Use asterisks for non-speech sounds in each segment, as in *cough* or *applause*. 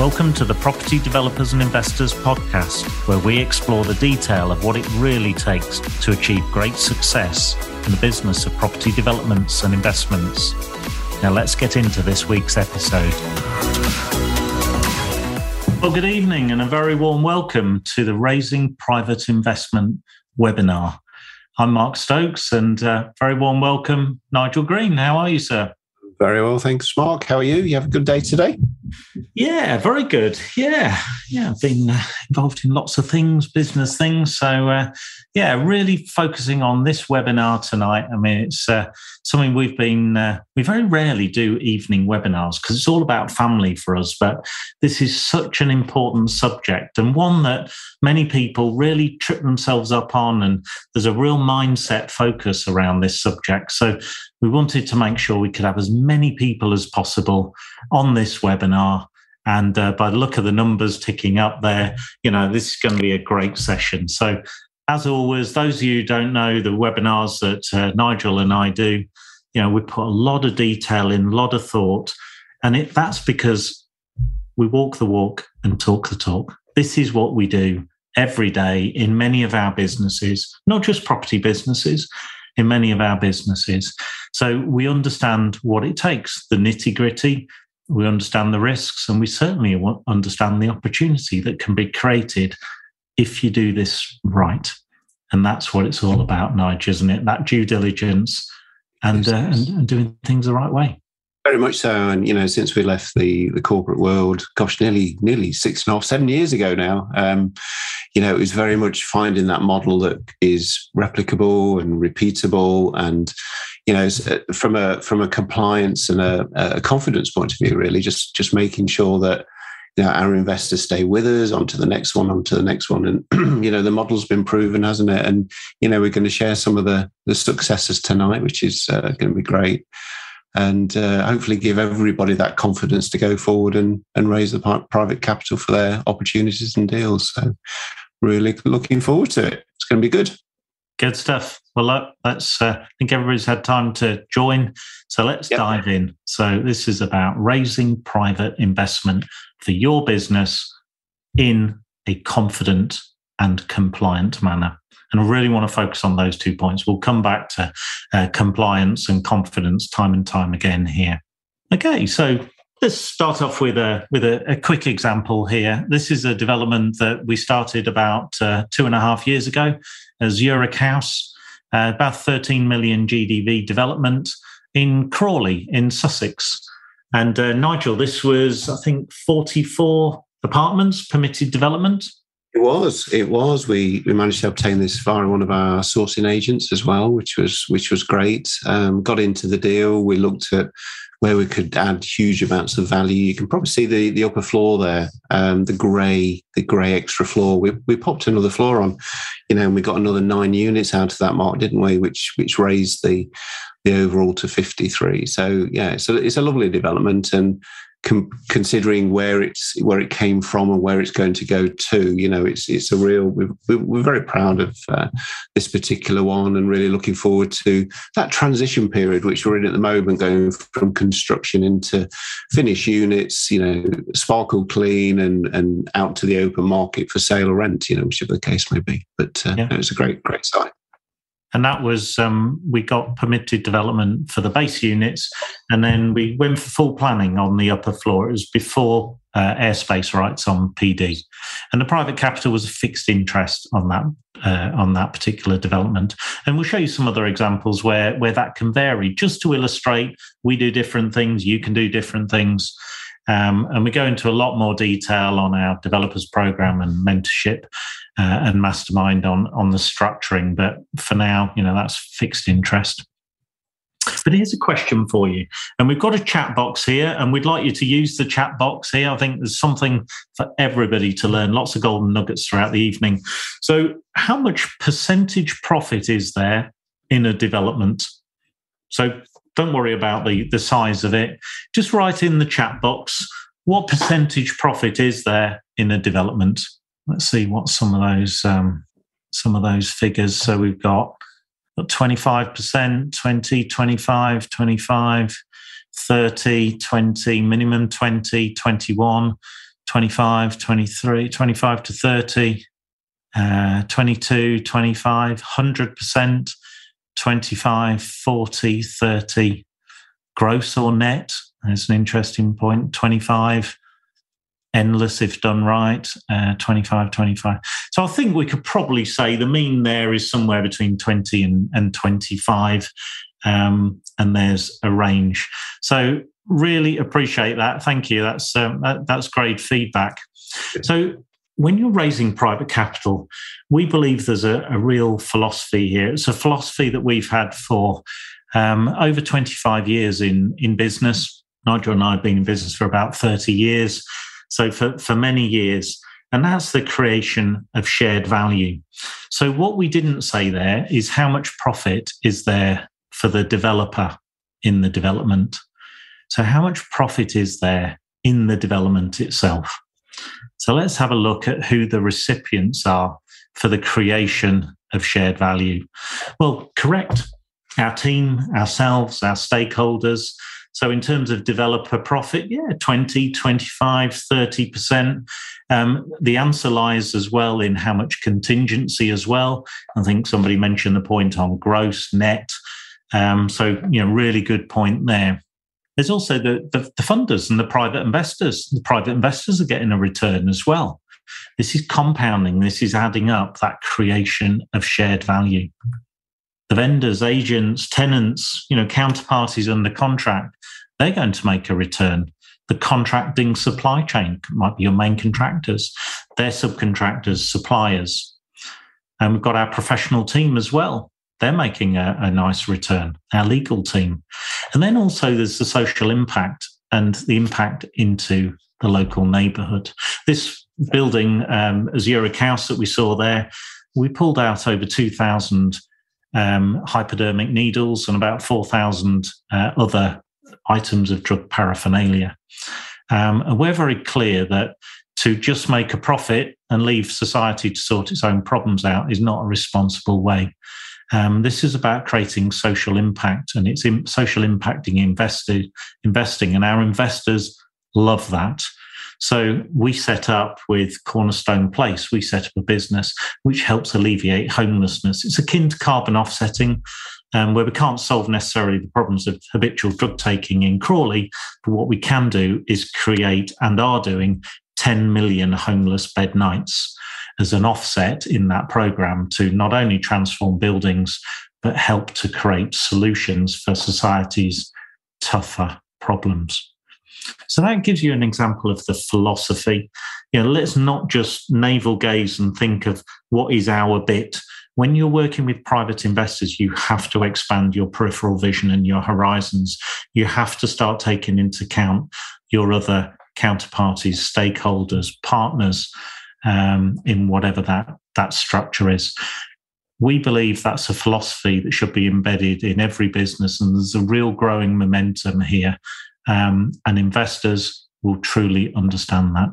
Welcome to the Property Developers and Investors podcast, where we explore the detail of what it really takes to achieve great success in the business of property developments and investments. Now, let's get into this week's episode. Well, good evening and a very warm welcome to the Raising Private Investment webinar. I'm Mark Stokes and uh, very warm welcome, Nigel Green. How are you, sir? Very well, thanks, Mark. How are you? You have a good day today? Yeah, very good. Yeah, yeah. I've been uh, involved in lots of things, business things. So, uh, yeah, really focusing on this webinar tonight. I mean, it's uh, something we've been, uh, we very rarely do evening webinars because it's all about family for us. But this is such an important subject and one that many people really trip themselves up on. And there's a real mindset focus around this subject. So, we wanted to make sure we could have as many people as possible on this webinar. And uh, by the look of the numbers ticking up there, you know, this is going to be a great session. So, as always, those of you who don't know the webinars that uh, Nigel and I do, you know, we put a lot of detail in, a lot of thought. And it, that's because we walk the walk and talk the talk. This is what we do every day in many of our businesses, not just property businesses in many of our businesses. So we understand what it takes, the nitty gritty, we understand the risks, and we certainly understand the opportunity that can be created if you do this right. And that's what it's all about, Nigel, isn't it? That due diligence and, uh, and, and doing things the right way. Very much so, and you know, since we left the the corporate world, gosh, nearly nearly six and a half, seven years ago now, um, you know, it was very much finding that model that is replicable and repeatable, and you know, uh, from a from a compliance and a, a confidence point of view, really, just just making sure that you know our investors stay with us on to the next one, on to the next one, and *clears throat* you know, the model's been proven, hasn't it? And you know, we're going to share some of the the successes tonight, which is uh, going to be great and uh, hopefully give everybody that confidence to go forward and, and raise the private capital for their opportunities and deals. So, really looking forward to it. It's going to be good. Good stuff. Well, let's. Uh, I think everybody's had time to join, so let's yep. dive in. So, this is about raising private investment for your business in a confident and compliant manner. And I really want to focus on those two points. We'll come back to uh, compliance and confidence time and time again here. Okay, so let's start off with a with a, a quick example here. This is a development that we started about uh, two and a half years ago as Zurich House, uh, about 13 million GDV development in Crawley in Sussex. And uh, Nigel, this was I think 44 apartments permitted development. It was. It was. We we managed to obtain this via one of our sourcing agents as well, which was which was great. Um, got into the deal. We looked at where we could add huge amounts of value. You can probably see the the upper floor there, um, the grey the grey extra floor. We we popped another floor on, you know, and we got another nine units out of that mark, didn't we? Which which raised the the overall to 53. So yeah, so it's a lovely development and com- considering where it's where it came from and where it's going to go to. You know, it's it's a real. We're, we're very proud of uh, this particular one and really looking forward to that transition period which we're in at the moment, going from construction into finished units. You know, sparkle clean and and out to the open market for sale or rent. You know, whichever the case may be. But uh, yeah. it was a great great site and that was um, we got permitted development for the base units, and then we went for full planning on the upper floor. It was before uh, airspace rights on PD, and the private capital was a fixed interest on that uh, on that particular development. And we'll show you some other examples where where that can vary, just to illustrate we do different things, you can do different things. Um, and we go into a lot more detail on our developers program and mentorship uh, and mastermind on on the structuring. But for now, you know, that's fixed interest. But here's a question for you. And we've got a chat box here, and we'd like you to use the chat box here. I think there's something for everybody to learn, lots of golden nuggets throughout the evening. So, how much percentage profit is there in a development? So, don't worry about the, the size of it. Just write in the chat box what percentage profit is there in a development let's see what some of those um, some of those figures. So we've got 25%, 20, 25, 25, 30, 20, minimum 20, 21, 25, 23, 25 to 30, uh, 22, 25, 100%, 25, 40, 30, gross or net. That's an interesting point. 25, endless if done right, uh, 25, 25. So I think we could probably say the mean there is somewhere between 20 and, and 25. Um, and there's a range. So really appreciate that. Thank you. That's um, that, that's great feedback. So when you're raising private capital, we believe there's a, a real philosophy here. It's a philosophy that we've had for um, over 25 years in in business. Nigel and I have been in business for about 30 years. So for, for many years, and that's the creation of shared value. So what we didn't say there is how much profit is there for the developer in the development. So how much profit is there in the development itself? So let's have a look at who the recipients are for the creation of shared value. Well, correct. Our team, ourselves, our stakeholders, so in terms of developer profit, yeah, 20, 25, 30%. Um, the answer lies as well in how much contingency as well. I think somebody mentioned the point on gross, net. Um, so, you know, really good point there. There's also the, the, the funders and the private investors. The private investors are getting a return as well. This is compounding, this is adding up that creation of shared value the vendors, agents, tenants, you know, counterparties under contract, they're going to make a return. The contracting supply chain might be your main contractors, their subcontractors, suppliers. And we've got our professional team as well. They're making a, a nice return, our legal team. And then also there's the social impact and the impact into the local neighborhood. This building, um, Zurich House that we saw there, we pulled out over 2,000 um, hypodermic needles and about 4,000 uh, other items of drug paraphernalia. Um, and we're very clear that to just make a profit and leave society to sort its own problems out is not a responsible way. Um, this is about creating social impact, and it's in social impacting invested, investing, and our investors love that. So we set up with Cornerstone Place, we set up a business which helps alleviate homelessness. It's akin to carbon offsetting. Um, where we can't solve necessarily the problems of habitual drug taking in Crawley, but what we can do is create and are doing 10 million homeless bed nights as an offset in that program to not only transform buildings, but help to create solutions for society's tougher problems. So that gives you an example of the philosophy. You know, let's not just navel gaze and think of what is our bit. When you're working with private investors, you have to expand your peripheral vision and your horizons. You have to start taking into account your other counterparties, stakeholders, partners um, in whatever that, that structure is we believe that's a philosophy that should be embedded in every business, and there's a real growing momentum here um, and investors will truly understand that.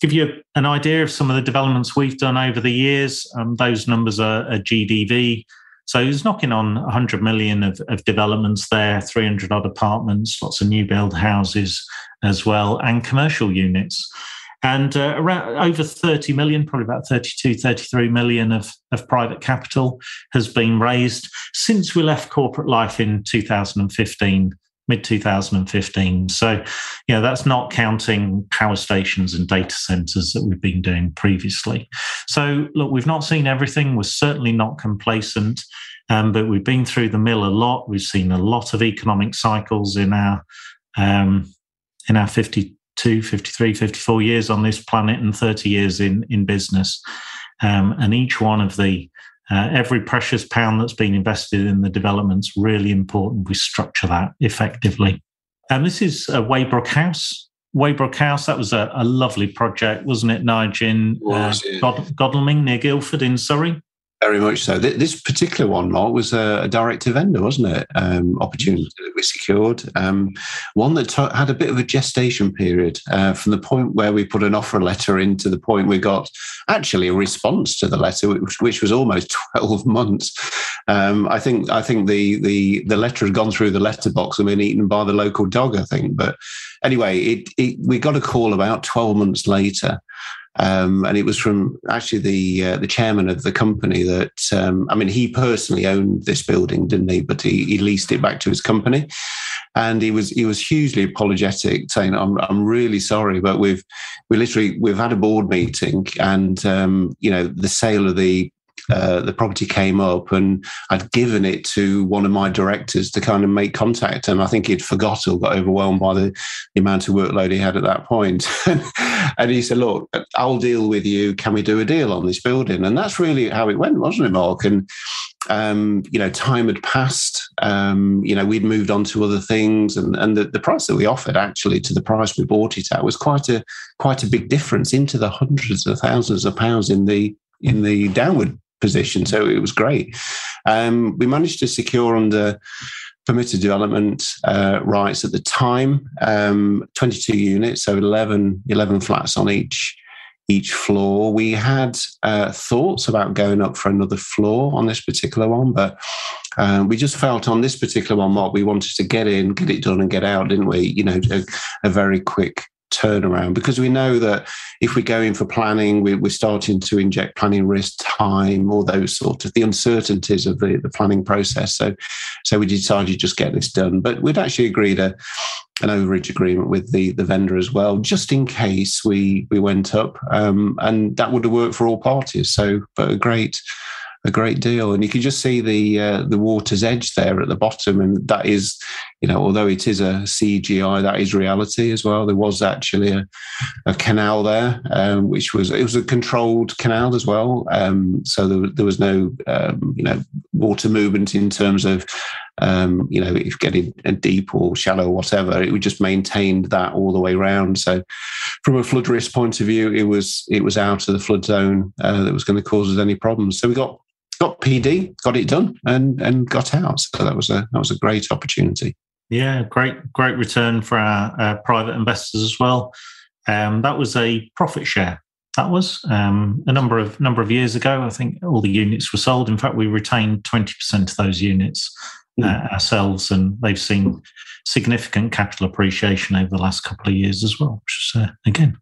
Give you an idea of some of the developments we've done over the years. Um, those numbers are, are, GDV. So it's knocking on 100 million of, of developments there, 300 odd apartments, lots of new build houses as well, and commercial units. And uh, around over 30 million, probably about 32, 33 million of, of private capital has been raised since we left corporate life in 2015 mid 2015. So, you know, that's not counting power stations and data centers that we've been doing previously. So, look, we've not seen everything. We're certainly not complacent, um, but we've been through the mill a lot. We've seen a lot of economic cycles in our um, in our 52, 53, 54 years on this planet and 30 years in in business. Um, and each one of the uh, every precious pound that's been invested in the development's really important. We structure that effectively. And this is a Weybrook House. Weybrook House, that was a, a lovely project, wasn't it, Nigel? uh, God- Godalming near Guildford in Surrey. Very much so. This particular one, Mark, was a, direct to vendor, wasn't it? Um, opportunity that we secured. Um, one that t- had a bit of a gestation period uh, from the point where we put an offer letter in to the point we got actually a response to the letter, which, which was almost *laughs* 12 months. Um, I think I think the, the the letter had gone through the letterbox and been eaten by the local dog, I think. But anyway, it, it, we got a call about 12 months later um, and it was from actually the uh, the chairman of the company that um, I mean he personally owned this building, didn't he? But he, he leased it back to his company, and he was he was hugely apologetic, saying, "I'm I'm really sorry, but we've we literally we've had a board meeting, and um, you know the sale of the uh, the property came up and I'd given it to one of my directors to kind of make contact. And I think he'd forgot or got overwhelmed by the, the amount of workload he had at that point. *laughs* and he said, Look, I'll deal with you. Can we do a deal on this building? And that's really how it went, wasn't it, Mark? And um, you know, time had passed. Um, you know, we'd moved on to other things, and and the, the price that we offered actually to the price we bought it at was quite a quite a big difference into the hundreds of thousands of pounds in the in the downward position. So it was great. Um, we managed to secure under permitted development uh, rights at the time, um, 22 units, so 11, 11 flats on each each floor. We had uh, thoughts about going up for another floor on this particular one, but um, we just felt on this particular one, Mark, we wanted to get in, get it done, and get out, didn't we? You know, a, a very quick turnaround because we know that if we go in for planning, we, are starting to inject planning risk, time, all those sort of the uncertainties of the, the planning process. So, so we decided to just get this done. But we'd actually agreed a, an overage agreement with the, the vendor as well, just in case we we went up, um, and that would have worked for all parties. So, but a great a great deal. And you can just see the uh, the water's edge there at the bottom, and that is, you know, although it is a CGI, that is reality as well. There was actually a, a canal there, um, which was it was a controlled canal as well. Um, so there, there was no, um, you know, water movement in terms of. Um, you know, if getting deep or shallow or whatever, it just maintained that all the way around. So, from a flood risk point of view, it was it was out of the flood zone uh, that was going to cause us any problems. So we got got PD, got it done, and and got out. So that was a that was a great opportunity. Yeah, great great return for our uh, private investors as well. Um, that was a profit share. That was um, a number of number of years ago. I think all the units were sold. In fact, we retained twenty percent of those units uh, mm. ourselves, and they've seen significant capital appreciation over the last couple of years as well. Which is uh, again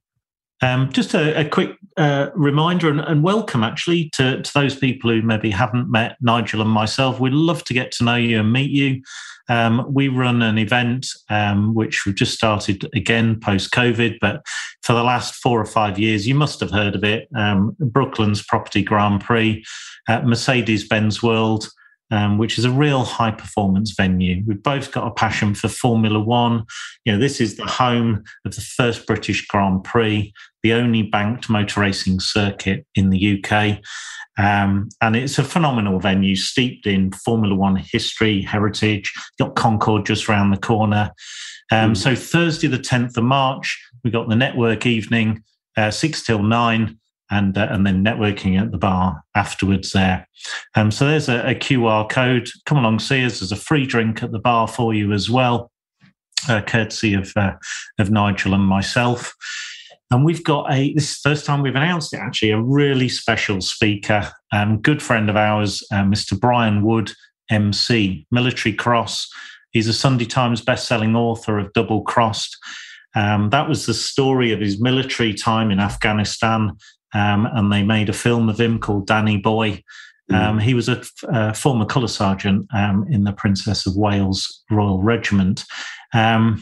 um, just a, a quick uh, reminder and, and, welcome, actually, to, to, those people who maybe haven't met Nigel and myself. We'd love to get to know you and meet you. Um, we run an event um, which we've just started again post COVID, but for the last four or five years, you must have heard of it um, Brooklands Property Grand Prix, Mercedes Benz World um, which is a real high performance venue. We've both got a passion for Formula One. You know, this is the home of the first British Grand Prix, the only banked motor racing circuit in the UK. Um, and it's a phenomenal venue steeped in Formula One history, heritage. You've got Concorde just around the corner. Um, mm. So, Thursday, the 10th of March, we got the network evening, uh, 6 till 9 and uh, and then networking at the bar afterwards there. Um, so there's a, a, QR code. Come along, see us. There's a free drink at the bar for you as well, uh, courtesy of uh, of Nigel and myself. And we've got a this is the first time we've announced it actually a really special speaker, um, good friend of ours, uh, Mr. Brian Wood, MC, Military Cross. He's a Sunday Times best-selling author of Double Crossed. Um, that was the story of his military time in Afghanistan um, and they made a film of him called Danny Boy. Hmm. Um, he was a, a former colour sergeant um, in the Princess of Wales Royal Regiment. Um,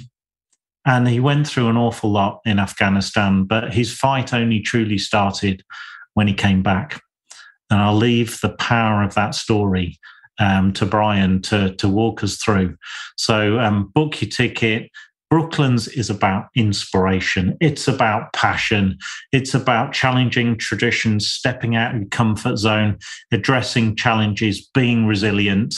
and he went through an awful lot in Afghanistan, but his fight only truly started when he came back. And I'll leave the power of that story um, to Brian to, to walk us through. So um, book your ticket, Brooklands is about inspiration. It's about passion. It's about challenging traditions, stepping out of your comfort zone, addressing challenges, being resilient.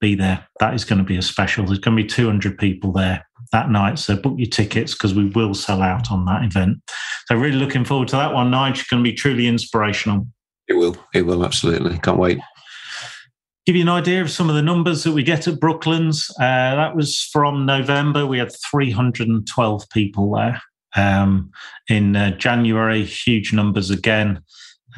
Be there. That is going to be a special. There's going to be 200 people there that night. So book your tickets because we will sell out on that event. So really looking forward to that one. Nigel, it's going to be truly inspirational. It will. It will absolutely. Can't wait. Give you an idea of some of the numbers that we get at Brooklands. Uh, that was from November. We had 312 people there. Um, in uh, January, huge numbers again.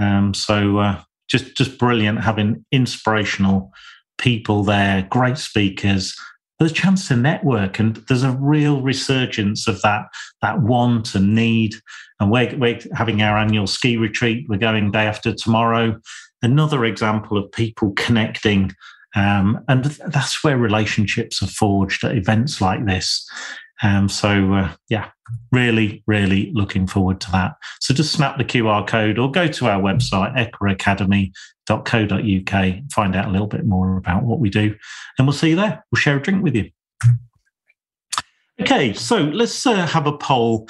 Um, so uh, just just brilliant having inspirational people there, great speakers, there's a chance to network and there's a real resurgence of that that want and need. And we're, we're having our annual ski retreat. We're going day after tomorrow. Another example of people connecting um, and that's where relationships are forged at events like this um, so uh, yeah really really looking forward to that so just snap the qr code or go to our website Academy uk. find out a little bit more about what we do. And we'll see you there. We'll share a drink with you. Okay, so let's uh, have a poll.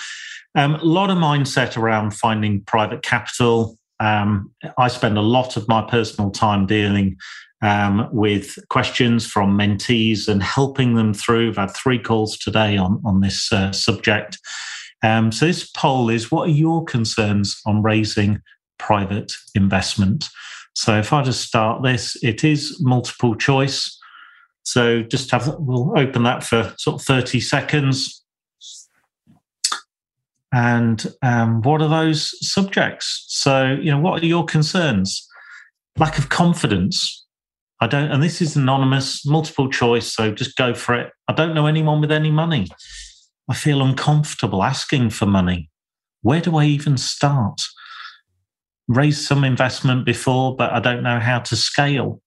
Um, a lot of mindset around finding private capital. Um, I spend a lot of my personal time dealing um, with questions from mentees and helping them through. I've had three calls today on, on this uh, subject. Um, so, this poll is what are your concerns on raising private investment? So if I just start this, it is multiple choice. So just have, we'll open that for sort of 30 seconds. And um, what are those subjects? So, you know, what are your concerns? Lack of confidence. I don't, and this is anonymous, multiple choice. So just go for it. I don't know anyone with any money. I feel uncomfortable asking for money. Where do I even start? raised some investment before, but I don't know how to scale.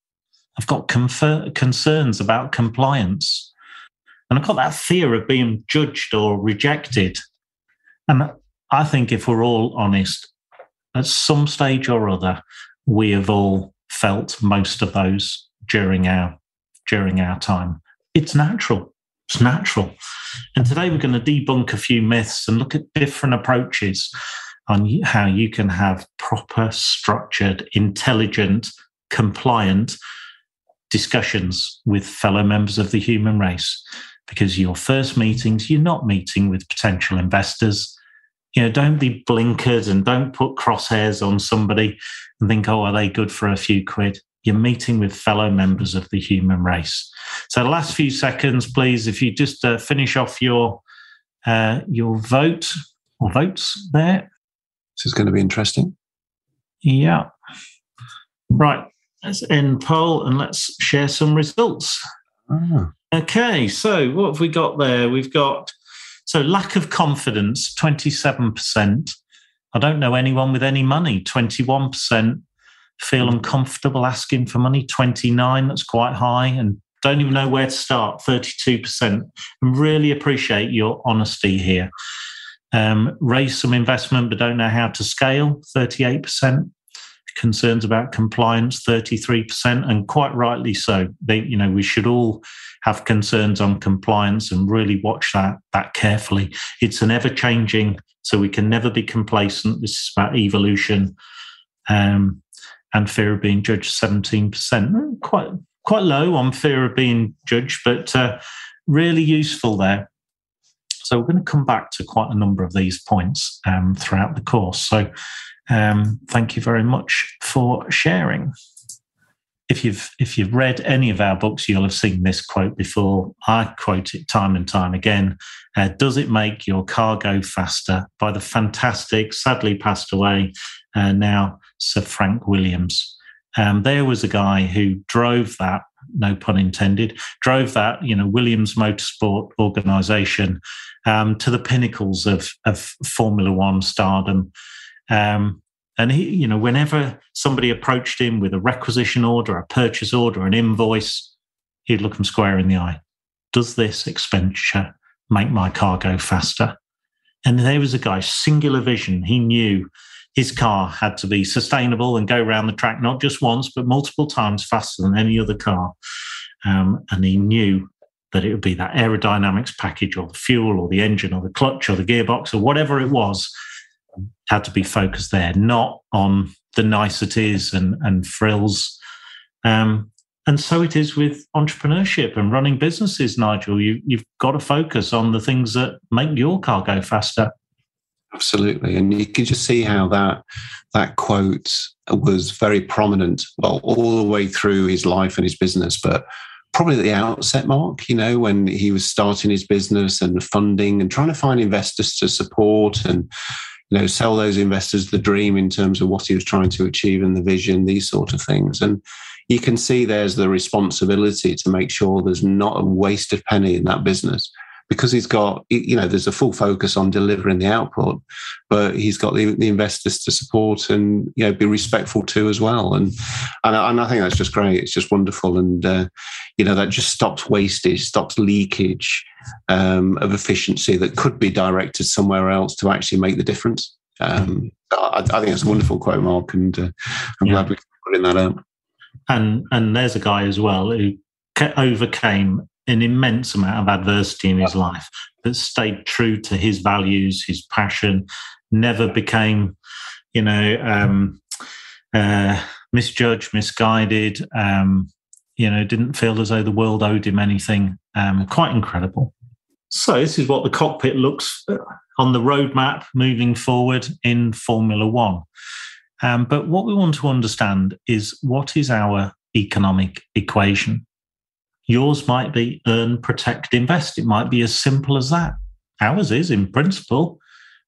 I've got confer- concerns about compliance. And I've got that fear of being judged or rejected. And I think if we're all honest, at some stage or other, we have all felt most of those during our during our time. It's natural. It's natural. And today we're going to debunk a few myths and look at different approaches on how you can have proper, structured, intelligent, compliant discussions with fellow members of the human race. Because your first meetings, you're not meeting with potential investors. You know, don't be blinkered and don't put crosshairs on somebody and think, oh, are they good for a few quid? You're meeting with fellow members of the human race. So, the last few seconds, please, if you just uh, finish off your uh, your vote or votes there. This is going to be interesting. Yeah. Right. Let's end poll and let's share some results. Ah. Okay. So what have we got there? We've got so lack of confidence, 27%. I don't know anyone with any money, 21%. Feel uncomfortable asking for money, 29. That's quite high. And don't even know where to start, 32%. And really appreciate your honesty here. Um, raise some investment but don't know how to scale. 38% concerns about compliance 33% and quite rightly so. They you know we should all have concerns on compliance and really watch that that carefully. It's an ever changing so we can never be complacent. This is about evolution. Um, and fear of being judged 17% quite quite low on fear of being judged but uh, really useful there so we're going to come back to quite a number of these points um, throughout the course. So um, thank you very much for sharing. If you've if you've read any of our books, you'll have seen this quote before. I quote it time and time again. Uh, Does it make your car go faster? By the fantastic, sadly passed away uh, now Sir Frank Williams. And there was a guy who drove that no pun intended, drove that, you know, Williams Motorsport organization um, to the pinnacles of, of Formula One stardom. Um, and he, you know, whenever somebody approached him with a requisition order, a purchase order, an invoice, he'd look them square in the eye. Does this expenditure make my car go faster? And there was a guy, singular vision. He knew his car had to be sustainable and go around the track not just once, but multiple times faster than any other car. Um, and he knew that it would be that aerodynamics package or the fuel or the engine or the clutch or the gearbox or whatever it was had to be focused there, not on the niceties and, and frills. Um, and so it is with entrepreneurship and running businesses, Nigel. You, you've got to focus on the things that make your car go faster. Absolutely, and you can just see how that that quote was very prominent, well, all the way through his life and his business, but probably at the outset, Mark, you know, when he was starting his business and funding and trying to find investors to support and, you know, sell those investors the dream in terms of what he was trying to achieve and the vision, these sort of things. And you can see there's the responsibility to make sure there's not a wasted penny in that business because he's got, you know, there's a full focus on delivering the output, but he's got the, the investors to support and, you know, be respectful to as well. And, and, and I think that's just great. It's just wonderful. And, uh, you know, that just stops wastage, stops leakage um, of efficiency that could be directed somewhere else to actually make the difference. Um, I, I, think it's a wonderful quote, Mark, and uh, I'm yeah. glad we're putting that out. And and there's a guy as well who overcame an immense amount of adversity in his life, but stayed true to his values, his passion, never became, you know, um, uh, misjudged, misguided. Um, you know, didn't feel as though the world owed him anything. Um, quite incredible. So this is what the cockpit looks uh, on the roadmap moving forward in Formula One. Um, but what we want to understand is what is our economic equation? Yours might be earn, protect, invest. It might be as simple as that. Ours is in principle.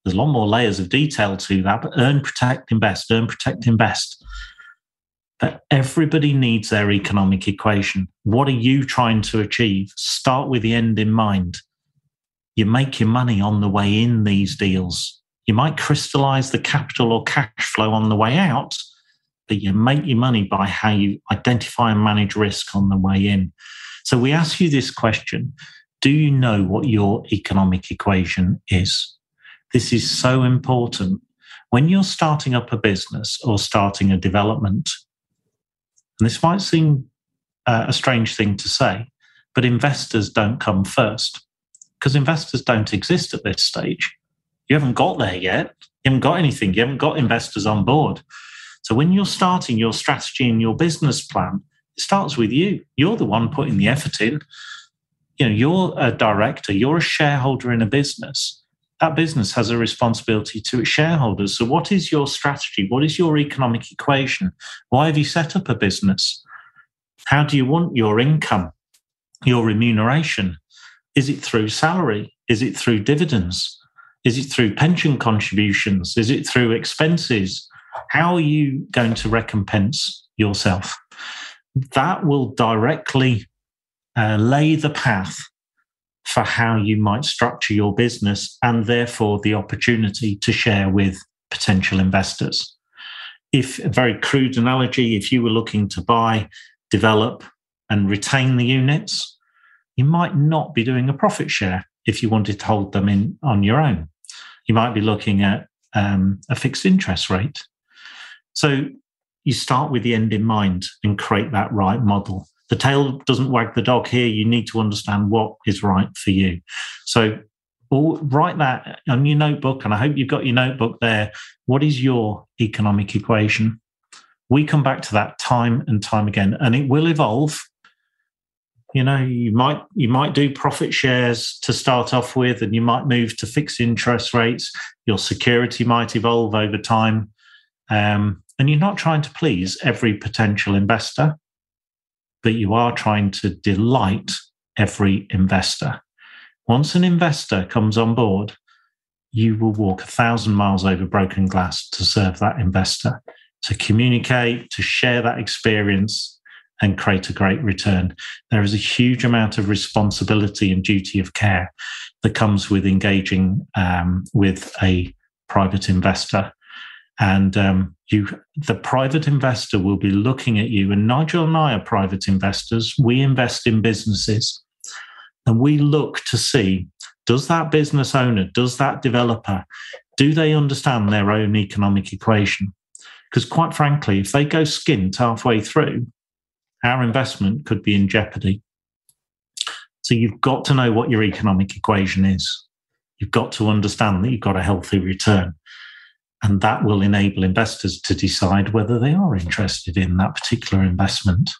There's a lot more layers of detail to that, but earn, protect, invest, earn, protect, invest. But everybody needs their economic equation. What are you trying to achieve? Start with the end in mind. You make your money on the way in these deals. You might crystallize the capital or cash flow on the way out, but you make your money by how you identify and manage risk on the way in. So we ask you this question Do you know what your economic equation is? This is so important. When you're starting up a business or starting a development, and this might seem uh, a strange thing to say, but investors don't come first because investors don't exist at this stage. You haven't got there yet. You haven't got anything. You haven't got investors on board. So when you're starting your strategy and your business plan, it starts with you. You're the one putting the effort in. You know, you're a director, you're a shareholder in a business. That business has a responsibility to its shareholders. So, what is your strategy? What is your economic equation? Why have you set up a business? How do you want your income, your remuneration? Is it through salary? Is it through dividends? Is it through pension contributions? Is it through expenses? How are you going to recompense yourself? That will directly uh, lay the path for how you might structure your business and therefore the opportunity to share with potential investors. If a very crude analogy, if you were looking to buy, develop, and retain the units, you might not be doing a profit share if you wanted to hold them in on your own. You might be looking at um, a fixed interest rate. So you start with the end in mind and create that right model. The tail doesn't wag the dog here. You need to understand what is right for you. So all, write that on your notebook, and I hope you've got your notebook there. What is your economic equation? We come back to that time and time again, and it will evolve. You know, you might you might do profit shares to start off with, and you might move to fixed interest rates. Your security might evolve over time. Um, and you're not trying to please every potential investor, but you are trying to delight every investor. Once an investor comes on board, you will walk a thousand miles over broken glass to serve that investor, to communicate, to share that experience, and create a great return. There is a huge amount of responsibility and duty of care that comes with engaging um, with a private investor. And um, you, the private investor will be looking at you. And Nigel and I are private investors. We invest in businesses, and we look to see does that business owner, does that developer, do they understand their own economic equation? Because quite frankly, if they go skint halfway through, our investment could be in jeopardy. So you've got to know what your economic equation is. You've got to understand that you've got a healthy return. And that will enable investors to decide whether they are interested in that particular investment.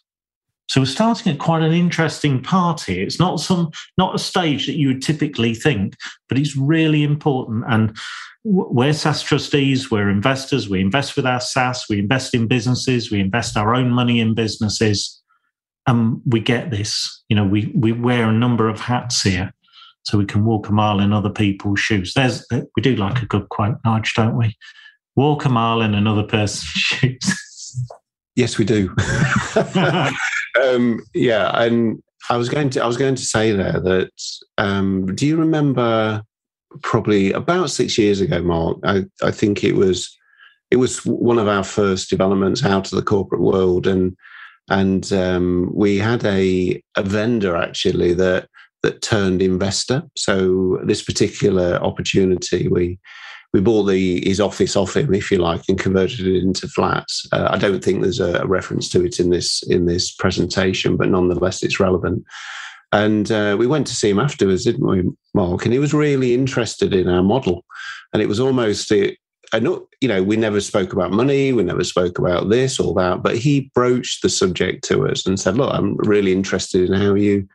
So we're starting at quite an interesting party. It's not some not a stage that you would typically think, but it's really important. And we're SSAS trustees, we're investors, we invest with our SSAS, we invest in businesses, we invest our own money in businesses. And we get this. You know, we we wear a number of hats here. So we can walk a mile in other people's shoes. There's we do like a good quote, Nige, don't we? Walk a mile in another person's *laughs* shoes. Yes, we do. *laughs* um, yeah, and I was going to I was going to say there that um, do you remember probably about six years ago, Mark? I, I think it was it was one of our first developments out of the corporate world, and and um, we had a a vendor actually that that turned investor. So this particular opportunity, we we bought the his office off him, if you like, and converted it into flats. Uh, I don't think there's a, reference to it in this in this presentation, but nonetheless, it's relevant. And uh, we went to see him afterwards, didn't we, Mark? And he was really interested in our model, and it was almost it. I know, you know, we never spoke about money, we never spoke about this or that, but he broached the subject to us and said, "Look, I'm really interested in how you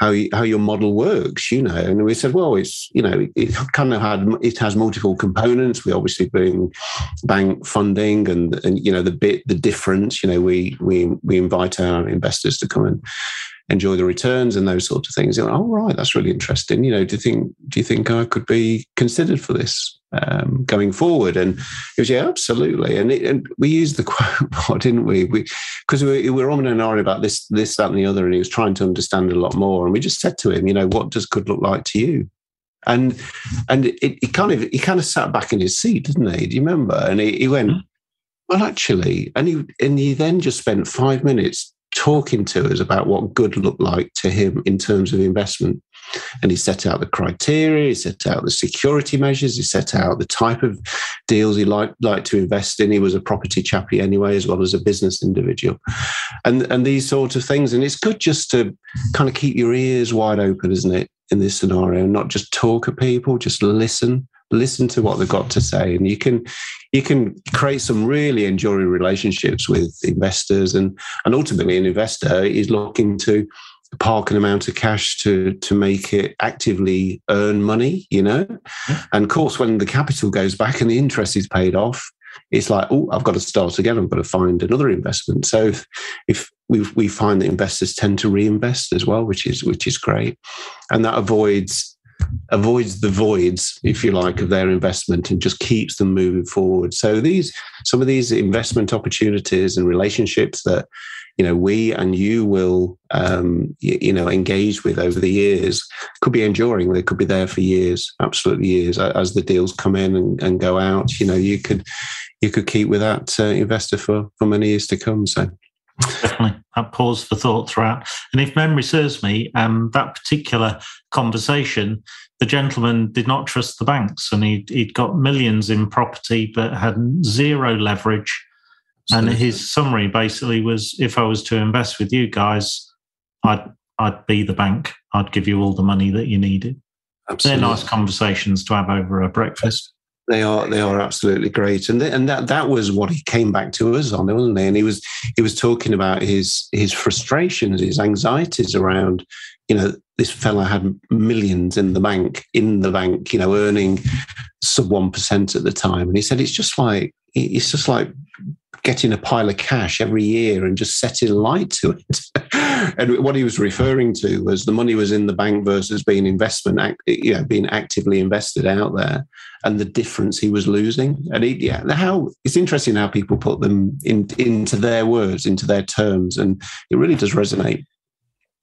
how you, how your model works, you know. And we said, well, it's you know, it, it kind of had it has multiple components. We obviously bring bank funding and and you know the bit the difference. You know, we we we invite our investors to come and enjoy the returns and those sorts of things. Like, oh, right, that's really interesting. You know, do you think do you think I could be considered for this um, going forward? And he was, yeah, absolutely. And, it, and we used the *laughs* quote, didn't we? Because we, we, were on and on about this, this, that, and the other, and he was trying to understand a lot more. And we just said to him, you know, what does good look like to you? And and it, it kind of he kind of sat back in his seat, didn't he? Do you remember? And he, he went, hmm. well, actually, and he and he then just spent five minutes talking to us about what good looked like to him in terms of investment. And he set out the criteria, he set out the security measures, he set out the type of deals he liked, to invest in. He was a property chappie anyway, as well as a business individual. And, and these sorts of things. And it's good just to kind of keep your ears wide open, isn't it, in this scenario, not just talk at people, just listen listen to what they've got to say. And you can you can create some really enduring relationships with investors. And and ultimately an investor is looking to park an amount of cash to to make it actively earn money you know? Yeah. and of course when the capital goes back and the interest is paid off it's like oh i've got to start again. I've got to find another investment. So if we, we find that investors tend to reinvest as well which is which is great. And that avoids avoids the voids, if you like, of their investment and just keeps them moving forward. So these some of these investment opportunities and relationships that you know we and you will um, you, you, know engage with over the years could be enduring. They could be there for years, absolutely years, as the deals come in and, and go out. You know, you could you could keep with that uh, investor for for many years to come. So. Definitely. That pause for thought throughout. And if memory serves me, um, that particular conversation, the gentleman did not trust the banks and he'd, he'd got millions in property but had zero leverage. And his summary basically was if I was to invest with you guys, I'd, I'd be the bank. I'd give you all the money that you needed. Absolutely. They're nice conversations to have over a breakfast. They are they are absolutely great, and and that that was what he came back to us on, wasn't he? And he was he was talking about his his frustrations, his anxieties around, you know, this fella had millions in the bank, in the bank, you know, earning sub one percent at the time, and he said it's just like it's just like getting a pile of cash every year and just setting light to it. *laughs* and what he was referring to was the money was in the bank versus being investment, you know, being actively invested out there, and the difference he was losing. And he, yeah, how it's interesting how people put them in, into their words, into their terms, and it really does resonate.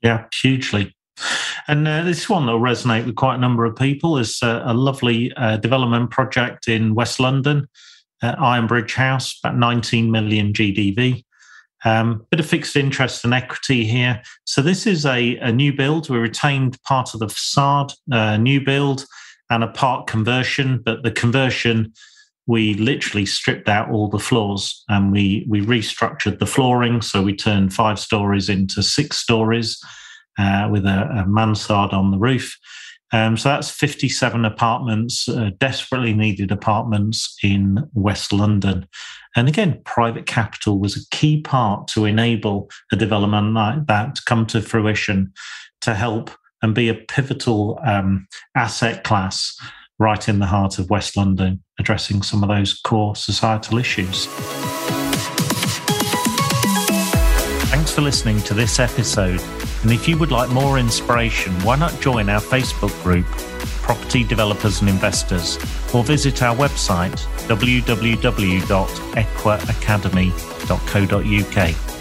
Yeah, hugely. And uh, this one that will resonate with quite a number of people. Is uh, a lovely uh, development project in West London at Iron Bridge House, about 19 million GDV. Um, bit of fixed interest and equity here. So this is a, a new build. We retained part of the facade, uh, new build, and a part conversion. But the conversion, we literally stripped out all the floors and we we restructured the flooring. So we turned five stories into six stories uh, with a, a mansard on the roof. Um, so that's 57 apartments, uh, desperately needed apartments in West London. And again, private capital was a key part to enable a development like that to come to fruition to help and be a pivotal um, asset class right in the heart of West London, addressing some of those core societal issues. Thanks for listening to this episode. And if you would like more inspiration, why not join our Facebook group, Property Developers and Investors, or visit our website, www.equiacademy.co.uk.